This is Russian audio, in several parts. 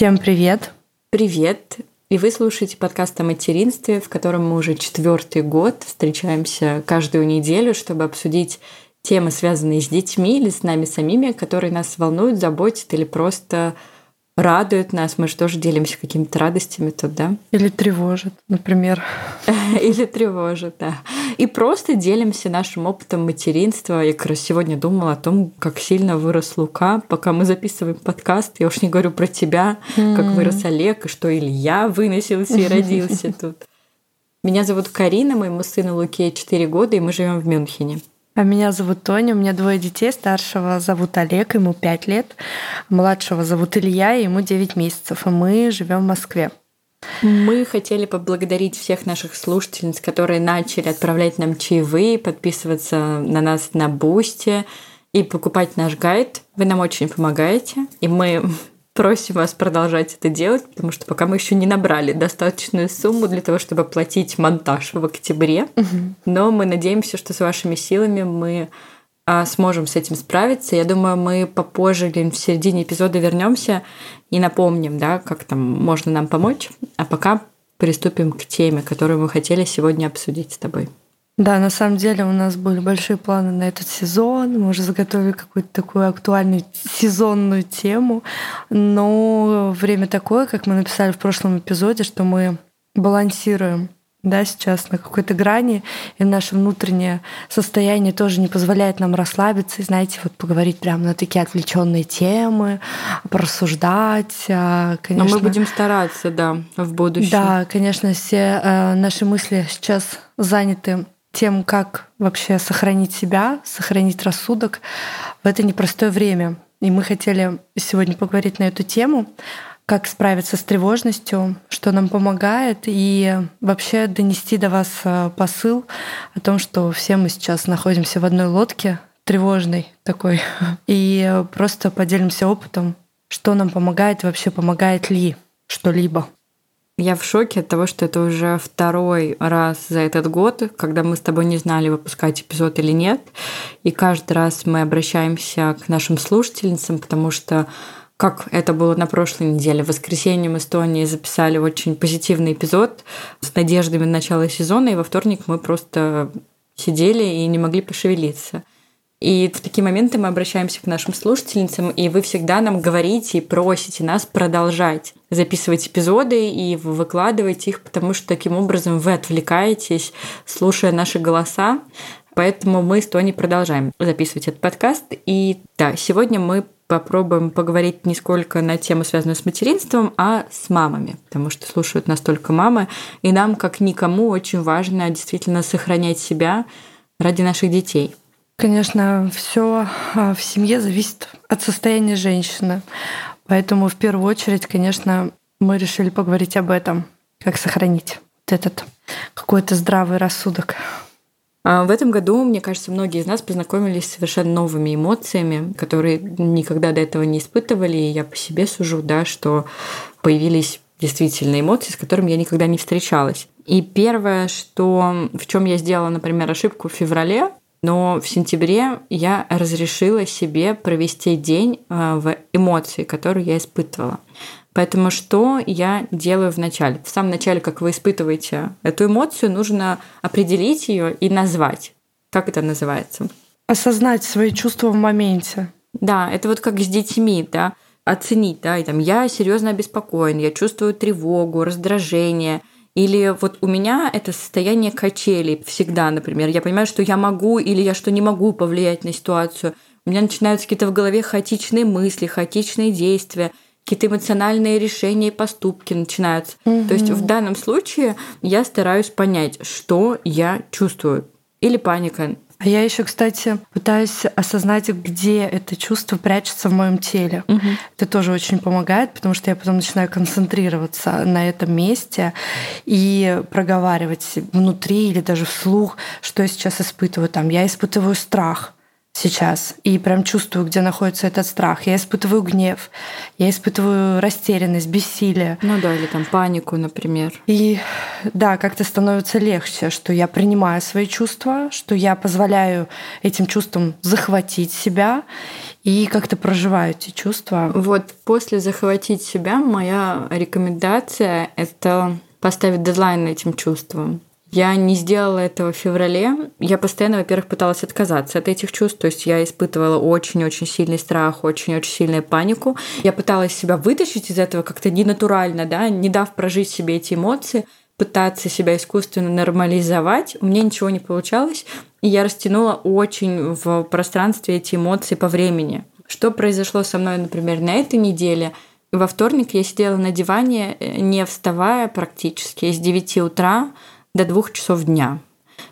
Всем привет! Привет! И вы слушаете подкаст о материнстве, в котором мы уже четвертый год встречаемся каждую неделю, чтобы обсудить темы, связанные с детьми или с нами самими, которые нас волнуют, заботят или просто радуют нас. Мы же тоже делимся какими-то радостями тут, да? Или тревожат, например. Или тревожат, да. И просто делимся нашим опытом материнства. Я как раз сегодня думала о том, как сильно вырос Лука, пока мы записываем подкаст. Я уж не говорю про тебя, как вырос Олег, и что Илья выносился и родился тут. Меня зовут Карина, моему сыну Луке 4 года, и мы живем в Мюнхене. А меня зовут Тоня, у меня двое детей. Старшего зовут Олег, ему 5 лет. Младшего зовут Илья, ему 9 месяцев. И мы живем в Москве. Мы хотели поблагодарить всех наших слушательниц, которые начали отправлять нам чаевые, подписываться на нас на Бусте и покупать наш гайд. Вы нам очень помогаете, и мы просим вас продолжать это делать, потому что пока мы еще не набрали достаточную сумму для того, чтобы оплатить монтаж в октябре. Угу. Но мы надеемся, что с вашими силами мы а, сможем с этим справиться. Я думаю, мы попозже, где в середине эпизода вернемся и напомним, да, как там можно нам помочь. А пока приступим к теме, которую мы хотели сегодня обсудить с тобой. Да, на самом деле у нас были большие планы на этот сезон. Мы уже заготовили какую-то такую актуальную сезонную тему. Но время такое, как мы написали в прошлом эпизоде, что мы балансируем да, сейчас на какой-то грани, и наше внутреннее состояние тоже не позволяет нам расслабиться и, знаете, вот поговорить прямо на такие отвлеченные темы, порассуждать. Конечно, Но мы будем стараться, да, в будущем. Да, конечно, все э, наши мысли сейчас заняты тем, как вообще сохранить себя, сохранить рассудок в это непростое время. И мы хотели сегодня поговорить на эту тему, как справиться с тревожностью, что нам помогает, и вообще донести до вас э, посыл о том, что все мы сейчас находимся в одной лодке, тревожной такой, и просто поделимся опытом, что нам помогает, вообще помогает ли что-либо. Я в шоке от того, что это уже второй раз за этот год, когда мы с тобой не знали, выпускать эпизод или нет. И каждый раз мы обращаемся к нашим слушательницам, потому что как это было на прошлой неделе. В воскресенье мы с Тони записали очень позитивный эпизод с надеждами на начала сезона, и во вторник мы просто сидели и не могли пошевелиться. И в такие моменты мы обращаемся к нашим слушательницам, и вы всегда нам говорите и просите нас продолжать записывать эпизоды и выкладывать их, потому что таким образом вы отвлекаетесь, слушая наши голоса. Поэтому мы с Тони продолжаем записывать этот подкаст. И да, сегодня мы попробуем поговорить не сколько на тему, связанную с материнством, а с мамами, потому что слушают нас только мамы, и нам, как никому, очень важно действительно сохранять себя ради наших детей. Конечно, все а, в семье зависит от состояния женщины. Поэтому в первую очередь, конечно, мы решили поговорить об этом, как сохранить вот этот какой-то здравый рассудок. А в этом году, мне кажется, многие из нас познакомились с совершенно новыми эмоциями, которые никогда до этого не испытывали. И я по себе сужу, да, что появились действительно эмоции, с которыми я никогда не встречалась. И первое, что в чем я сделала, например, ошибку в феврале, но в сентябре я разрешила себе провести день э, в эмоции, которые я испытывала. Поэтому что я делаю в начале? В самом начале, как вы испытываете эту эмоцию, нужно определить ее и назвать. Как это называется? Осознать свои чувства в моменте. Да, это вот как с детьми, да, оценить, да, и там я серьезно обеспокоен, я чувствую тревогу, раздражение, или вот у меня это состояние качелей всегда, например. Я понимаю, что я могу или я что не могу повлиять на ситуацию. У меня начинаются какие-то в голове хаотичные мысли, хаотичные действия какие-то эмоциональные решения и поступки начинаются. Угу. То есть в данном случае я стараюсь понять, что я чувствую. Или паника, а я еще, кстати, пытаюсь осознать, где это чувство прячется в моем теле. Угу. Это тоже очень помогает, потому что я потом начинаю концентрироваться на этом месте и проговаривать внутри или даже вслух, что я сейчас испытываю. Там я испытываю страх сейчас и прям чувствую, где находится этот страх. Я испытываю гнев, я испытываю растерянность, бессилие. Ну да, или там панику, например. И да, как-то становится легче, что я принимаю свои чувства, что я позволяю этим чувствам захватить себя и как-то проживаю эти чувства. Вот после захватить себя моя рекомендация — это поставить дедлайн этим чувствам. Я не сделала этого в феврале. Я постоянно, во-первых, пыталась отказаться от этих чувств. То есть я испытывала очень-очень сильный страх, очень-очень сильную панику. Я пыталась себя вытащить из этого как-то ненатурально, да, не дав прожить себе эти эмоции пытаться себя искусственно нормализовать, у меня ничего не получалось, и я растянула очень в пространстве эти эмоции по времени. Что произошло со мной, например, на этой неделе? Во вторник я сидела на диване, э, не вставая практически, с 9 утра до двух часов дня.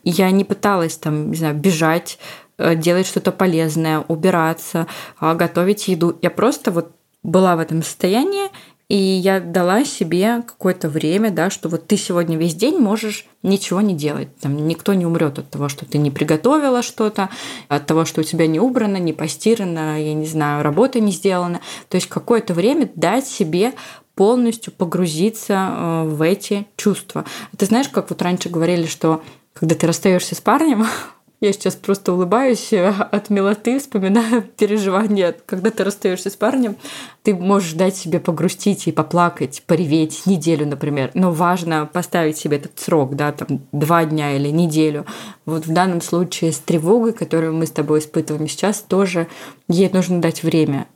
Я не пыталась там, не знаю, бежать, э, делать что-то полезное, убираться, а, готовить еду. Я просто вот была в этом состоянии, и я дала себе какое-то время, да, что вот ты сегодня весь день можешь ничего не делать. Там никто не умрет от того, что ты не приготовила что-то, от того, что у тебя не убрано, не постирано, я не знаю, работа не сделана. То есть какое-то время дать себе полностью погрузиться э, в эти чувства. Ты знаешь, как вот раньше говорили, что когда ты расстаешься с парнем, я сейчас просто улыбаюсь э, от милоты, вспоминаю переживания, когда ты расстаешься с парнем, ты можешь дать себе погрустить и поплакать, пореветь неделю, например. Но важно поставить себе этот срок, да, там два дня или неделю. Вот в данном случае с тревогой, которую мы с тобой испытываем сейчас, тоже ей нужно дать время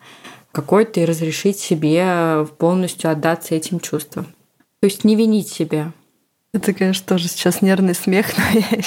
какое-то и разрешить себе полностью отдаться этим чувствам. То есть не винить себя. Это, конечно, тоже сейчас нервный смех, но я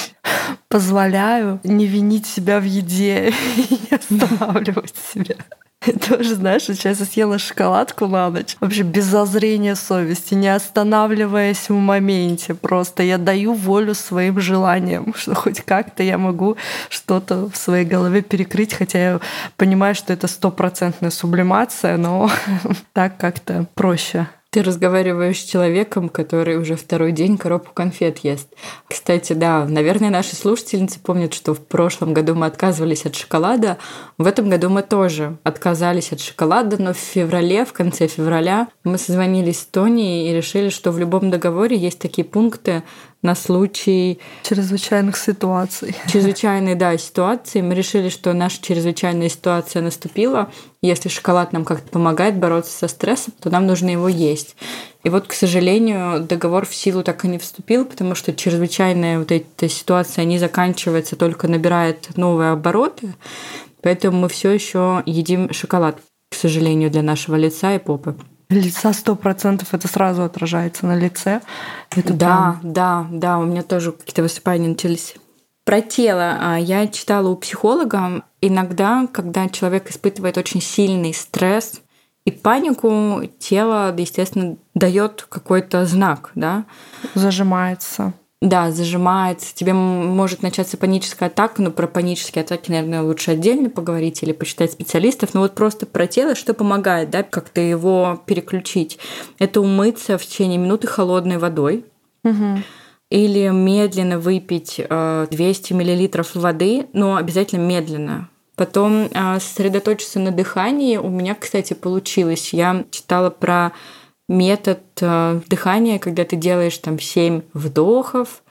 позволяю не винить себя в еде и не останавливать себя. Тоже, знаешь, сейчас я съела шоколадку на ночь. Вообще без зазрения совести, не останавливаясь в моменте. Просто я даю волю своим желаниям, что хоть как-то я могу что-то в своей голове перекрыть, хотя я понимаю, что это стопроцентная сублимация, но так как-то проще. Ты разговариваешь с человеком, который уже второй день коробку конфет ест. Кстати, да, наверное, наши слушательницы помнят, что в прошлом году мы отказывались от шоколада. В этом году мы тоже отказались от шоколада, но в феврале, в конце февраля, мы созвонились с Тони и решили, что в любом договоре есть такие пункты, на случай чрезвычайных ситуаций. Чрезвычайной, да, ситуации. Мы решили, что наша чрезвычайная ситуация наступила. Если шоколад нам как-то помогает бороться со стрессом, то нам нужно его есть. И вот, к сожалению, договор в силу так и не вступил, потому что чрезвычайная вот эта ситуация не заканчивается, только набирает новые обороты. Поэтому мы все еще едим шоколад, к сожалению, для нашего лица и попы лица сто процентов это сразу отражается на лице. Это да, прям... да, да, у меня тоже какие-то высыпания начались. Про тело а, я читала у психолога. Иногда, когда человек испытывает очень сильный стресс и панику, тело, естественно, дает какой-то знак, да? Зажимается. Да, зажимается, тебе может начаться паническая атака, но про панические атаки, наверное, лучше отдельно поговорить или почитать специалистов, но вот просто про тело, что помогает, да, как-то его переключить. Это умыться в течение минуты холодной водой. Угу. Или медленно выпить 200 э, мл воды, но обязательно медленно, Потом э, сосредоточиться на дыхании. У меня, кстати, получилось. Я читала про метод э, дыхания, когда ты делаешь там 7 вдохов,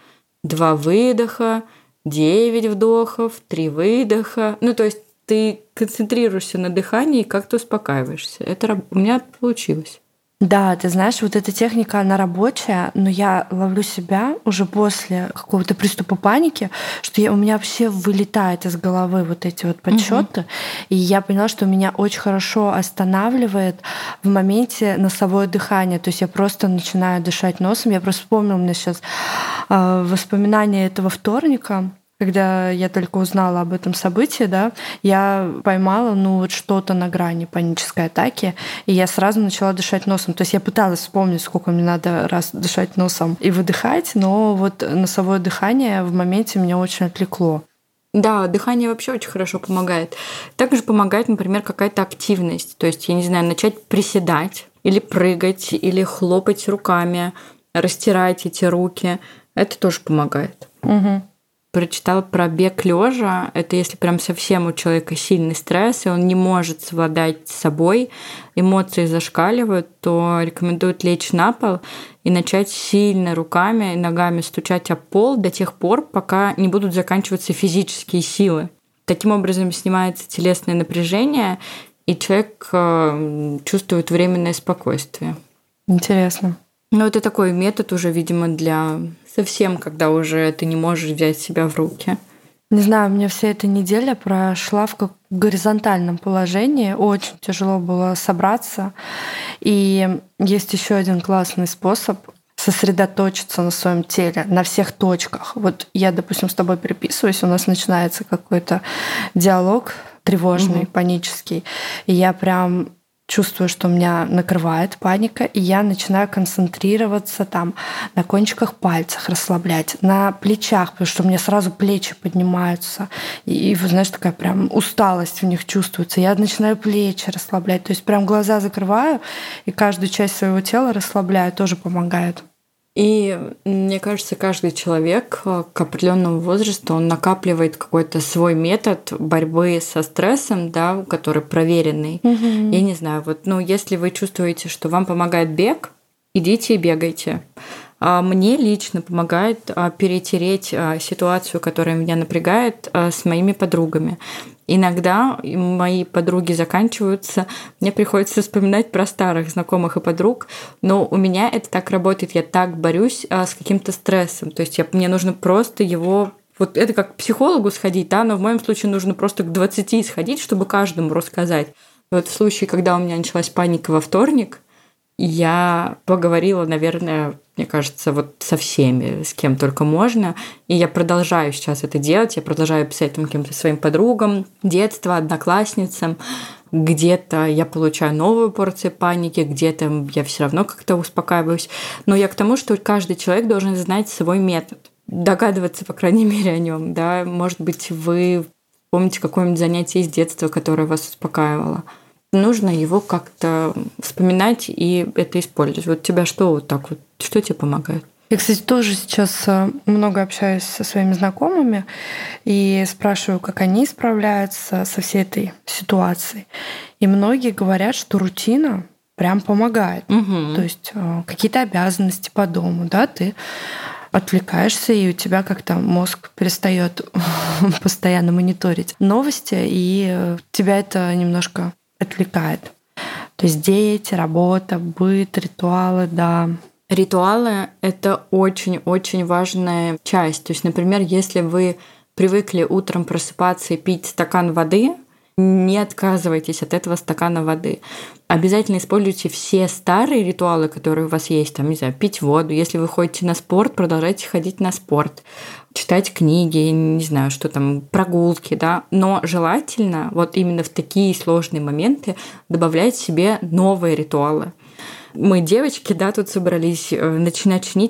2 выдоха, 9 вдохов, 3 выдоха. Ну, то есть ты концентрируешься на дыхании и как-то успокаиваешься. Это у меня получилось. Да, ты знаешь, вот эта техника, она рабочая, но я ловлю себя уже после какого-то приступа паники, что я, у меня вообще вылетает из головы вот эти вот подсчеты, угу. и я поняла, что меня очень хорошо останавливает в моменте носовое дыхание, то есть я просто начинаю дышать носом. Я просто вспомнила у меня сейчас э, воспоминания этого вторника, когда я только узнала об этом событии, да, я поймала, ну, вот что-то на грани панической атаки, и я сразу начала дышать носом. То есть я пыталась вспомнить, сколько мне надо раз дышать носом и выдыхать, но вот носовое дыхание в моменте меня очень отвлекло. Да, дыхание вообще очень хорошо помогает. Также помогает, например, какая-то активность. То есть, я не знаю, начать приседать или прыгать, или хлопать руками, растирать эти руки. Это тоже помогает. Угу прочитала про бег лежа. Это если прям совсем у человека сильный стресс, и он не может совладать с собой, эмоции зашкаливают, то рекомендуют лечь на пол и начать сильно руками и ногами стучать о пол до тех пор, пока не будут заканчиваться физические силы. Таким образом снимается телесное напряжение, и человек э, чувствует временное спокойствие. Интересно. Ну, это такой метод уже, видимо, для совсем, когда уже ты не можешь взять себя в руки. Не знаю, у меня вся эта неделя прошла в как горизонтальном положении. Очень тяжело было собраться. И есть еще один классный способ сосредоточиться на своем теле, на всех точках. Вот я, допустим, с тобой переписываюсь, у нас начинается какой-то диалог тревожный, угу. панический. И я прям чувствую, что меня накрывает паника, и я начинаю концентрироваться там на кончиках пальцев, расслаблять, на плечах, потому что у меня сразу плечи поднимаются, и, и знаешь, такая прям усталость в них чувствуется. Я начинаю плечи расслаблять, то есть прям глаза закрываю, и каждую часть своего тела расслабляю, тоже помогает. И мне кажется, каждый человек э, к определенному возрасту он накапливает какой-то свой метод борьбы со стрессом, да, который проверенный. Угу. Я не знаю, вот, ну, если вы чувствуете, что вам помогает бег, идите и бегайте. А мне лично помогает а, перетереть а, ситуацию, которая меня напрягает, с моими подругами. Иногда мои подруги заканчиваются, мне приходится вспоминать про старых знакомых и подруг, но у меня это так работает, я так борюсь с каким-то стрессом, то есть я, мне нужно просто его вот это как к психологу сходить, да, но в моем случае нужно просто к 20 сходить, чтобы каждому рассказать. Вот в случае, когда у меня началась паника во вторник, я поговорила, наверное, мне кажется, вот со всеми, с кем только можно. И я продолжаю сейчас это делать. Я продолжаю писать там каким-то своим подругам, детства, одноклассницам. Где-то я получаю новую порцию паники, где-то я все равно как-то успокаиваюсь. Но я к тому, что каждый человек должен знать свой метод догадываться, по крайней мере, о нем, да, может быть, вы помните какое-нибудь занятие из детства, которое вас успокаивало нужно его как-то вспоминать и это использовать. Вот тебя что вот так вот, что тебе помогает? Я, кстати, тоже сейчас э, много общаюсь со своими знакомыми и спрашиваю, как они справляются со всей этой ситуацией. И многие говорят, что рутина прям помогает. Угу. То есть э, какие-то обязанности по дому, да, ты отвлекаешься, и у тебя как-то мозг перестает постоянно мониторить новости, и э, тебя это немножко отвлекает. То есть дети, работа, быт, ритуалы, да. Ритуалы — это очень-очень важная часть. То есть, например, если вы привыкли утром просыпаться и пить стакан воды, не отказывайтесь от этого стакана воды. Обязательно используйте все старые ритуалы, которые у вас есть. Там, не знаю, пить воду. Если вы ходите на спорт, продолжайте ходить на спорт читать книги, не знаю, что там, прогулки, да, но желательно вот именно в такие сложные моменты добавлять себе новые ритуалы. Мы, девочки, да, тут собрались э,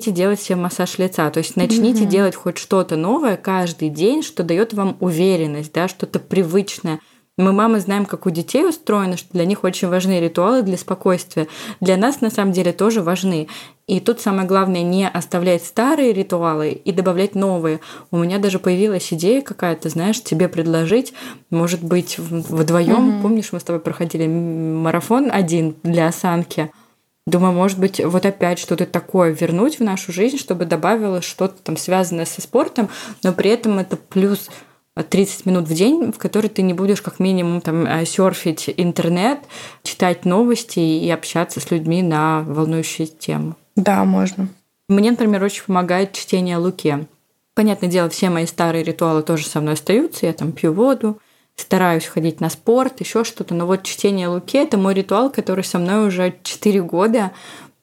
и делать себе массаж лица. То есть начните mm-hmm. делать хоть что-то новое каждый день, что дает вам уверенность, да, что-то привычное. Мы, мамы, знаем, как у детей устроено, что для них очень важны ритуалы для спокойствия. Для нас, на самом деле, тоже важны. И тут самое главное не оставлять старые ритуалы и добавлять новые. У меня даже появилась идея какая-то, знаешь, тебе предложить, может быть, вдвоем. Mm-hmm. Помнишь, мы с тобой проходили марафон один для осанки. Думаю, может быть, вот опять что-то такое вернуть в нашу жизнь, чтобы добавилось что-то там связанное со спортом, но при этом это плюс 30 минут в день, в которые ты не будешь как минимум там э, серфить интернет, читать новости и общаться с людьми на волнующие темы. Да, можно. Мне, например, очень помогает чтение Луке. Понятное дело, все мои старые ритуалы тоже со мной остаются. Я там пью воду, стараюсь ходить на спорт, еще что-то. Но вот чтение Луки – это мой ритуал, который со мной уже 4 года.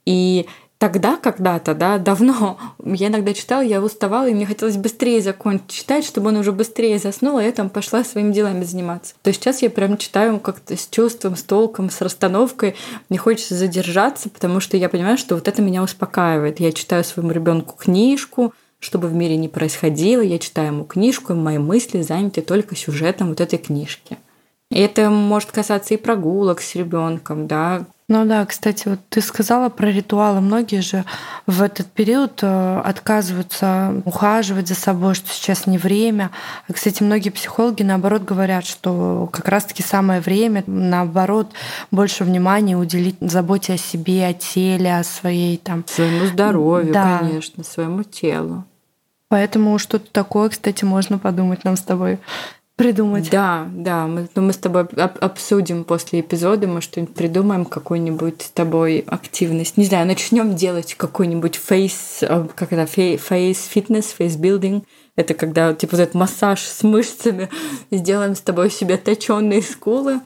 И тогда, когда-то, да, давно, я иногда читала, я уставала, и мне хотелось быстрее закончить читать, чтобы он уже быстрее заснул, а я там пошла своими делами заниматься. То сейчас я прям читаю как-то с чувством, с толком, с расстановкой. Мне хочется задержаться, потому что я понимаю, что вот это меня успокаивает. Я читаю своему ребенку книжку, чтобы в мире не происходило, я читаю ему книжку, и мои мысли заняты только сюжетом вот этой книжки. И это может касаться и прогулок с ребенком, да, ну да, кстати, вот ты сказала про ритуалы. Многие же в этот период э, отказываются ухаживать за собой, что сейчас не время. Кстати, многие психологи, наоборот, говорят, что как раз-таки самое время, наоборот, больше внимания уделить заботе о себе, о теле, о своей там... Своему здоровью, да. конечно, своему телу. Поэтому что-то такое, кстати, можно подумать нам с тобой придумать. Да, да. Мы, ну, мы с тобой об, обсудим после эпизода, мы что-нибудь придумаем, какую-нибудь с тобой активность. Не знаю, начнем делать какой-нибудь face, э, как это, face fitness, face. Это когда типа этот массаж с мышцами, сделаем с тобой себе точенные скулы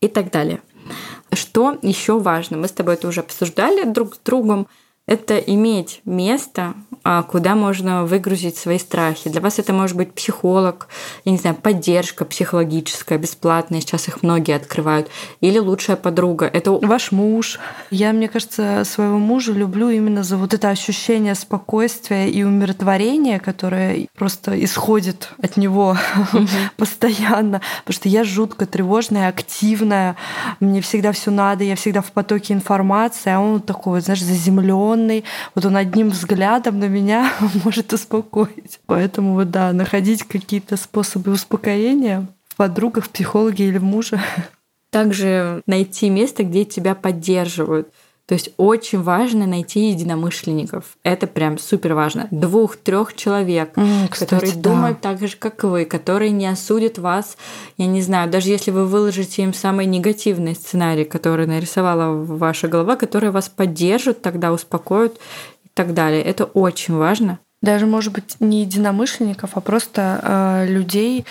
и так далее. Что еще важно? Мы с тобой это уже обсуждали друг с другом это иметь место, куда можно выгрузить свои страхи. Для вас это может быть психолог, я не знаю, поддержка психологическая, бесплатная, сейчас их многие открывают, или лучшая подруга. Это ваш муж. Я, мне кажется, своего мужа люблю именно за вот это ощущение спокойствия и умиротворения, которое просто исходит от него постоянно, потому что я жутко тревожная, активная, мне всегда все надо, я всегда в потоке информации, а он такой, знаешь, заземлен напряженный, вот он одним взглядом на меня может успокоить. Поэтому вот да, находить какие-то способы успокоения в подругах, в психологе или в муже. Также найти место, где тебя поддерживают. То есть очень важно найти единомышленников. Это прям супер важно. Двух-трех человек, mm, кстати, которые да. думают так же, как вы, которые не осудят вас. Я не знаю, даже если вы выложите им самый негативный сценарий, который нарисовала ваша голова, которые вас поддержат, тогда успокоят так далее. Это очень важно. Даже, может быть, не единомышленников, а просто э, людей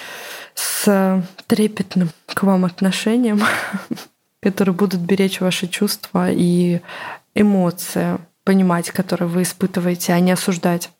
с трепетным к вам отношением. которые будут беречь ваши чувства и эмоции, понимать, которые вы испытываете, а не осуждать.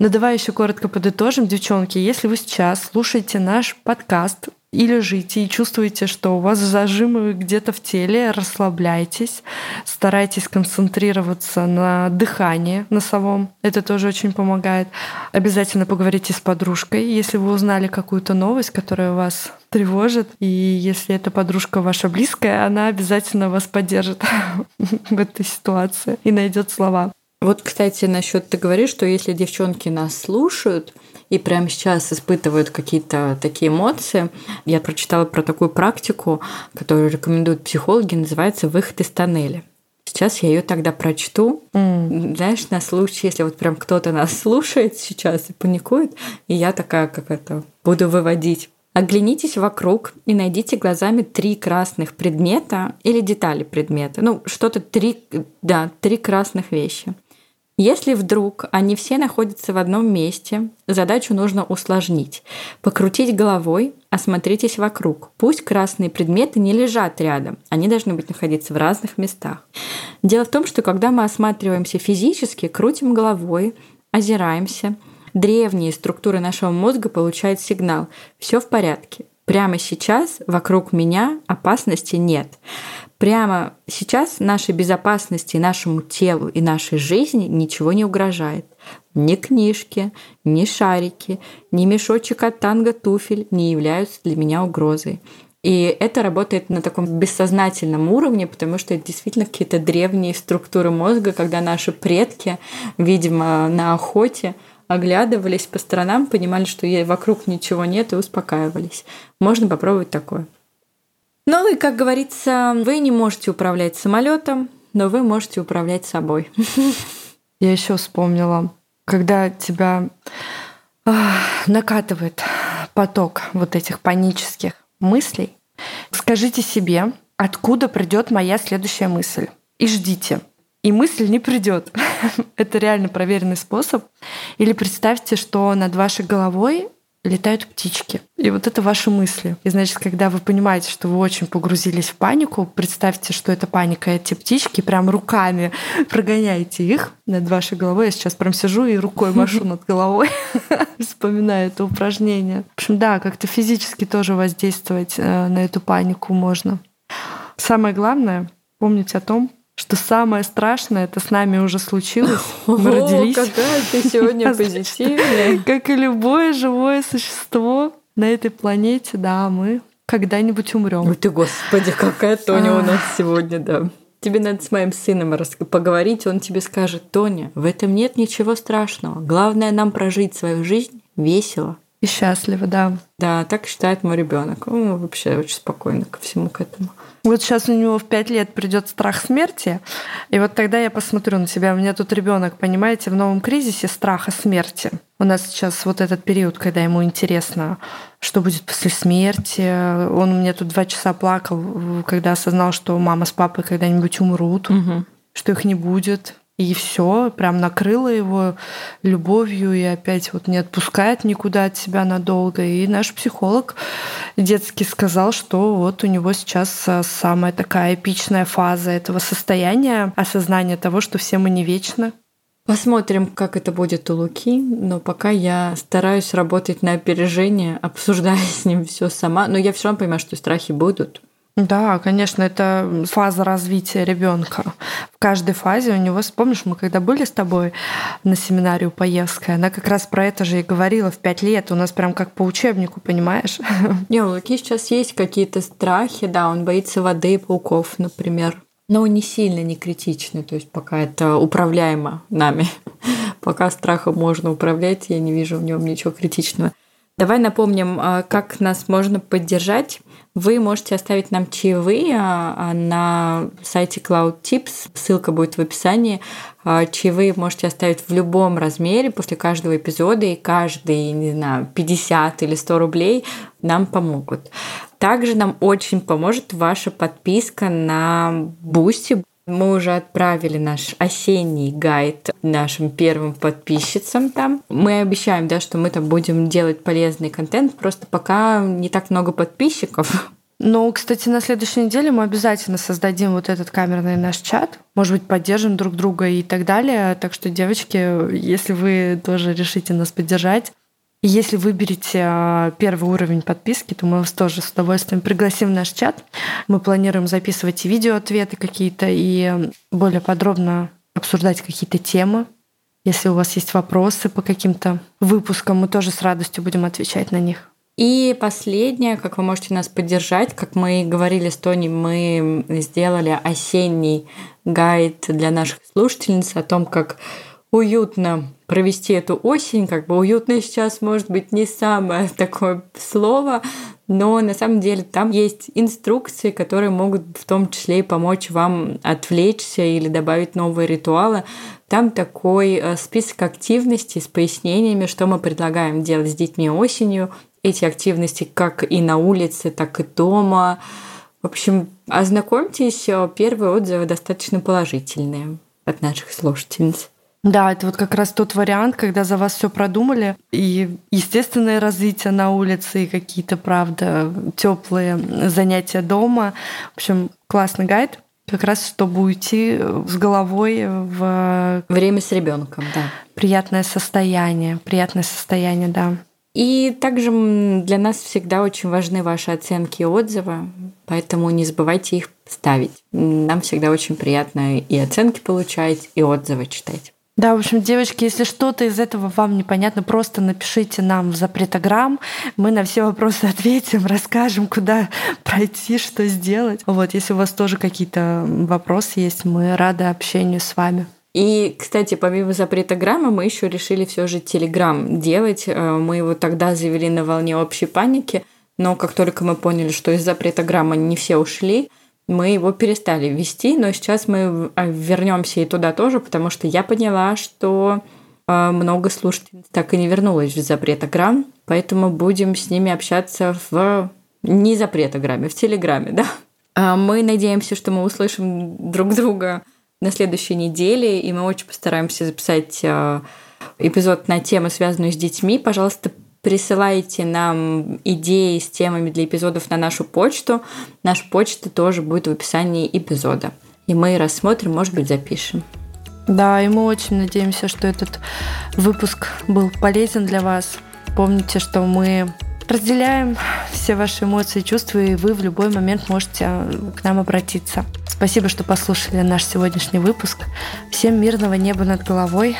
Но давай еще коротко подытожим, девчонки. Если вы сейчас слушаете наш подкаст и лежите, и чувствуете, что у вас зажимы где-то в теле, расслабляйтесь, старайтесь концентрироваться на дыхании носовом. Это тоже очень помогает. Обязательно поговорите с подружкой, если вы узнали какую-то новость, которая вас тревожит. И если эта подружка ваша близкая, она обязательно вас поддержит в этой ситуации и найдет слова. Вот, кстати, насчет ты говоришь, что если девчонки нас слушают, и прямо сейчас испытывают какие-то такие эмоции. Я прочитала про такую практику, которую рекомендуют психологи, называется «выход из тоннеля». Сейчас я ее тогда прочту. Mm. Знаешь, на случай, если вот прям кто-то нас слушает сейчас и паникует, и я такая, как это, буду выводить. Оглянитесь вокруг и найдите глазами три красных предмета или детали предмета. Ну, что-то три, да, три красных вещи. Если вдруг они все находятся в одном месте, задачу нужно усложнить. Покрутить головой, осмотритесь вокруг. Пусть красные предметы не лежат рядом, они должны быть находиться в разных местах. Дело в том, что когда мы осматриваемся физически, крутим головой, озираемся, древние структуры нашего мозга получают сигнал «все в порядке». Прямо сейчас вокруг меня опасности нет прямо сейчас нашей безопасности, нашему телу и нашей жизни ничего не угрожает. Ни книжки, ни шарики, ни мешочек от танго туфель не являются для меня угрозой. И это работает на таком бессознательном уровне, потому что это действительно какие-то древние структуры мозга, когда наши предки, видимо, на охоте оглядывались по сторонам, понимали, что вокруг ничего нет и успокаивались. Можно попробовать такое. Ну и, как говорится, вы не можете управлять самолетом, но вы можете управлять собой. Я еще вспомнила, когда тебя накатывает поток вот этих панических мыслей, скажите себе, откуда придет моя следующая мысль, и ждите. И мысль не придет. Это реально проверенный способ. Или представьте, что над вашей головой летают птички. И вот это ваши мысли. И значит, когда вы понимаете, что вы очень погрузились в панику, представьте, что это паника, эти птички, прям руками прогоняете их над вашей головой. Я сейчас прям сижу и рукой машу над головой, вспоминаю это упражнение. В общем, да, как-то физически тоже воздействовать э, на эту панику можно. Самое главное — помнить о том, что самое страшное это с нами уже случилось. Мы родились. какая ты сегодня позитивная. Как и любое живое существо на этой планете, да, мы когда-нибудь умрем. Ой ты, господи, какая Тоня у нас сегодня, да. Тебе надо с моим сыном поговорить, он тебе скажет, Тоня, в этом нет ничего страшного. Главное нам прожить свою жизнь весело. И счастливо, да. Да, так считает мой ребенок. Он вообще очень спокойно ко всему к этому. Вот сейчас у него в пять лет придет страх смерти, и вот тогда я посмотрю на себя. У меня тут ребенок, понимаете, в новом кризисе страха смерти. У нас сейчас вот этот период, когда ему интересно, что будет после смерти. Он мне тут два часа плакал, когда осознал, что мама с папой когда-нибудь умрут, угу. что их не будет. И все, прям накрыло его любовью и опять вот не отпускает никуда от себя надолго. И наш психолог детский сказал, что вот у него сейчас а, самая такая эпичная фаза этого состояния, осознания того, что все мы не вечны, Посмотрим, как это будет у Луки, но пока я стараюсь работать на опережение, обсуждая с ним все сама, но я все равно понимаю, что страхи будут. Да, конечно, это фаза развития ребенка. В каждой фазе у него, помнишь, мы когда были с тобой на семинаре у Поевской, она как раз про это же и говорила в пять лет. У нас прям как по учебнику, понимаешь? Не, у Луки сейчас есть какие-то страхи, да, он боится воды и пауков, например но не сильно, не критичный, то есть пока это управляемо нами. пока страхом можно управлять, я не вижу в нем ничего критичного. Давай напомним, а, как нас можно поддержать. Вы можете оставить нам чаевые а, а, на сайте Cloud Tips, ссылка будет в описании. Чаевые можете оставить в любом размере после каждого эпизода, и каждый, не знаю, 50 или 100 рублей нам помогут. Также нам очень поможет ваша подписка на Бусти. Мы уже отправили наш осенний гайд нашим первым подписчицам там. Мы обещаем, да, что мы там будем делать полезный контент, просто пока не так много подписчиков. Ну, кстати, на следующей неделе мы обязательно создадим вот этот камерный наш чат. Может быть, поддержим друг друга и так далее. Так что, девочки, если вы тоже решите нас поддержать, если выберете а, первый уровень подписки, то мы вас тоже с удовольствием пригласим в наш чат. Мы планируем записывать и видеоответы какие-то, и более подробно обсуждать какие-то темы. Если у вас есть вопросы по каким-то выпускам, мы тоже с радостью будем отвечать на них. И последнее, как вы можете нас поддержать, как мы говорили с Тони, мы сделали осенний гайд для наших слушательниц о том, как уютно провести эту осень. Как бы уютно сейчас может быть не самое такое слово, но на самом деле там есть инструкции, которые могут в том числе и помочь вам отвлечься или добавить новые ритуалы. Там такой э, список активностей с пояснениями, что мы предлагаем делать с детьми осенью. Эти активности как и на улице, так и дома. В общем, ознакомьтесь, э, первые отзывы достаточно положительные от наших слушательниц. Да, это вот как раз тот вариант, когда за вас все продумали, и естественное развитие на улице, и какие-то, правда, теплые занятия дома. В общем, классный гайд, как раз чтобы уйти с головой в время с ребенком, да. Приятное состояние, приятное состояние, да. И также для нас всегда очень важны ваши оценки и отзывы, поэтому не забывайте их ставить. Нам всегда очень приятно и оценки получать, и отзывы читать. Да, в общем, девочки, если что-то из этого вам непонятно, просто напишите нам в запретограмм. Мы на все вопросы ответим, расскажем, куда пройти, что сделать. Вот, если у вас тоже какие-то вопросы есть, мы рады общению с вами. И, кстати, помимо запретограммы, мы еще решили все же Телеграм делать. Э, мы его тогда завели на волне общей паники, но как только мы поняли, что из запретограммы не все ушли, мы его перестали вести, но сейчас мы а, вернемся и туда тоже, потому что я поняла, что а, много слушателей так и не вернулось в запретограмм, поэтому будем с ними общаться в не запретограмме, в Телеграме, да. А, мы надеемся, что мы услышим друг друга на следующей неделе, и мы очень постараемся записать эпизод на тему, связанную с детьми. Пожалуйста, присылайте нам идеи с темами для эпизодов на нашу почту. Наша почта тоже будет в описании эпизода. И мы рассмотрим, может быть, запишем. Да, и мы очень надеемся, что этот выпуск был полезен для вас. Помните, что мы разделяем все ваши эмоции и чувства, и вы в любой момент можете э, к нам обратиться. Спасибо, что послушали наш сегодняшний выпуск. Всем мирного неба над головой.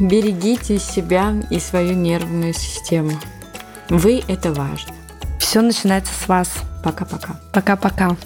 Берегите себя и свою нервную систему. Вы это важно. Все начинается с вас. Пока-пока. Пока-пока.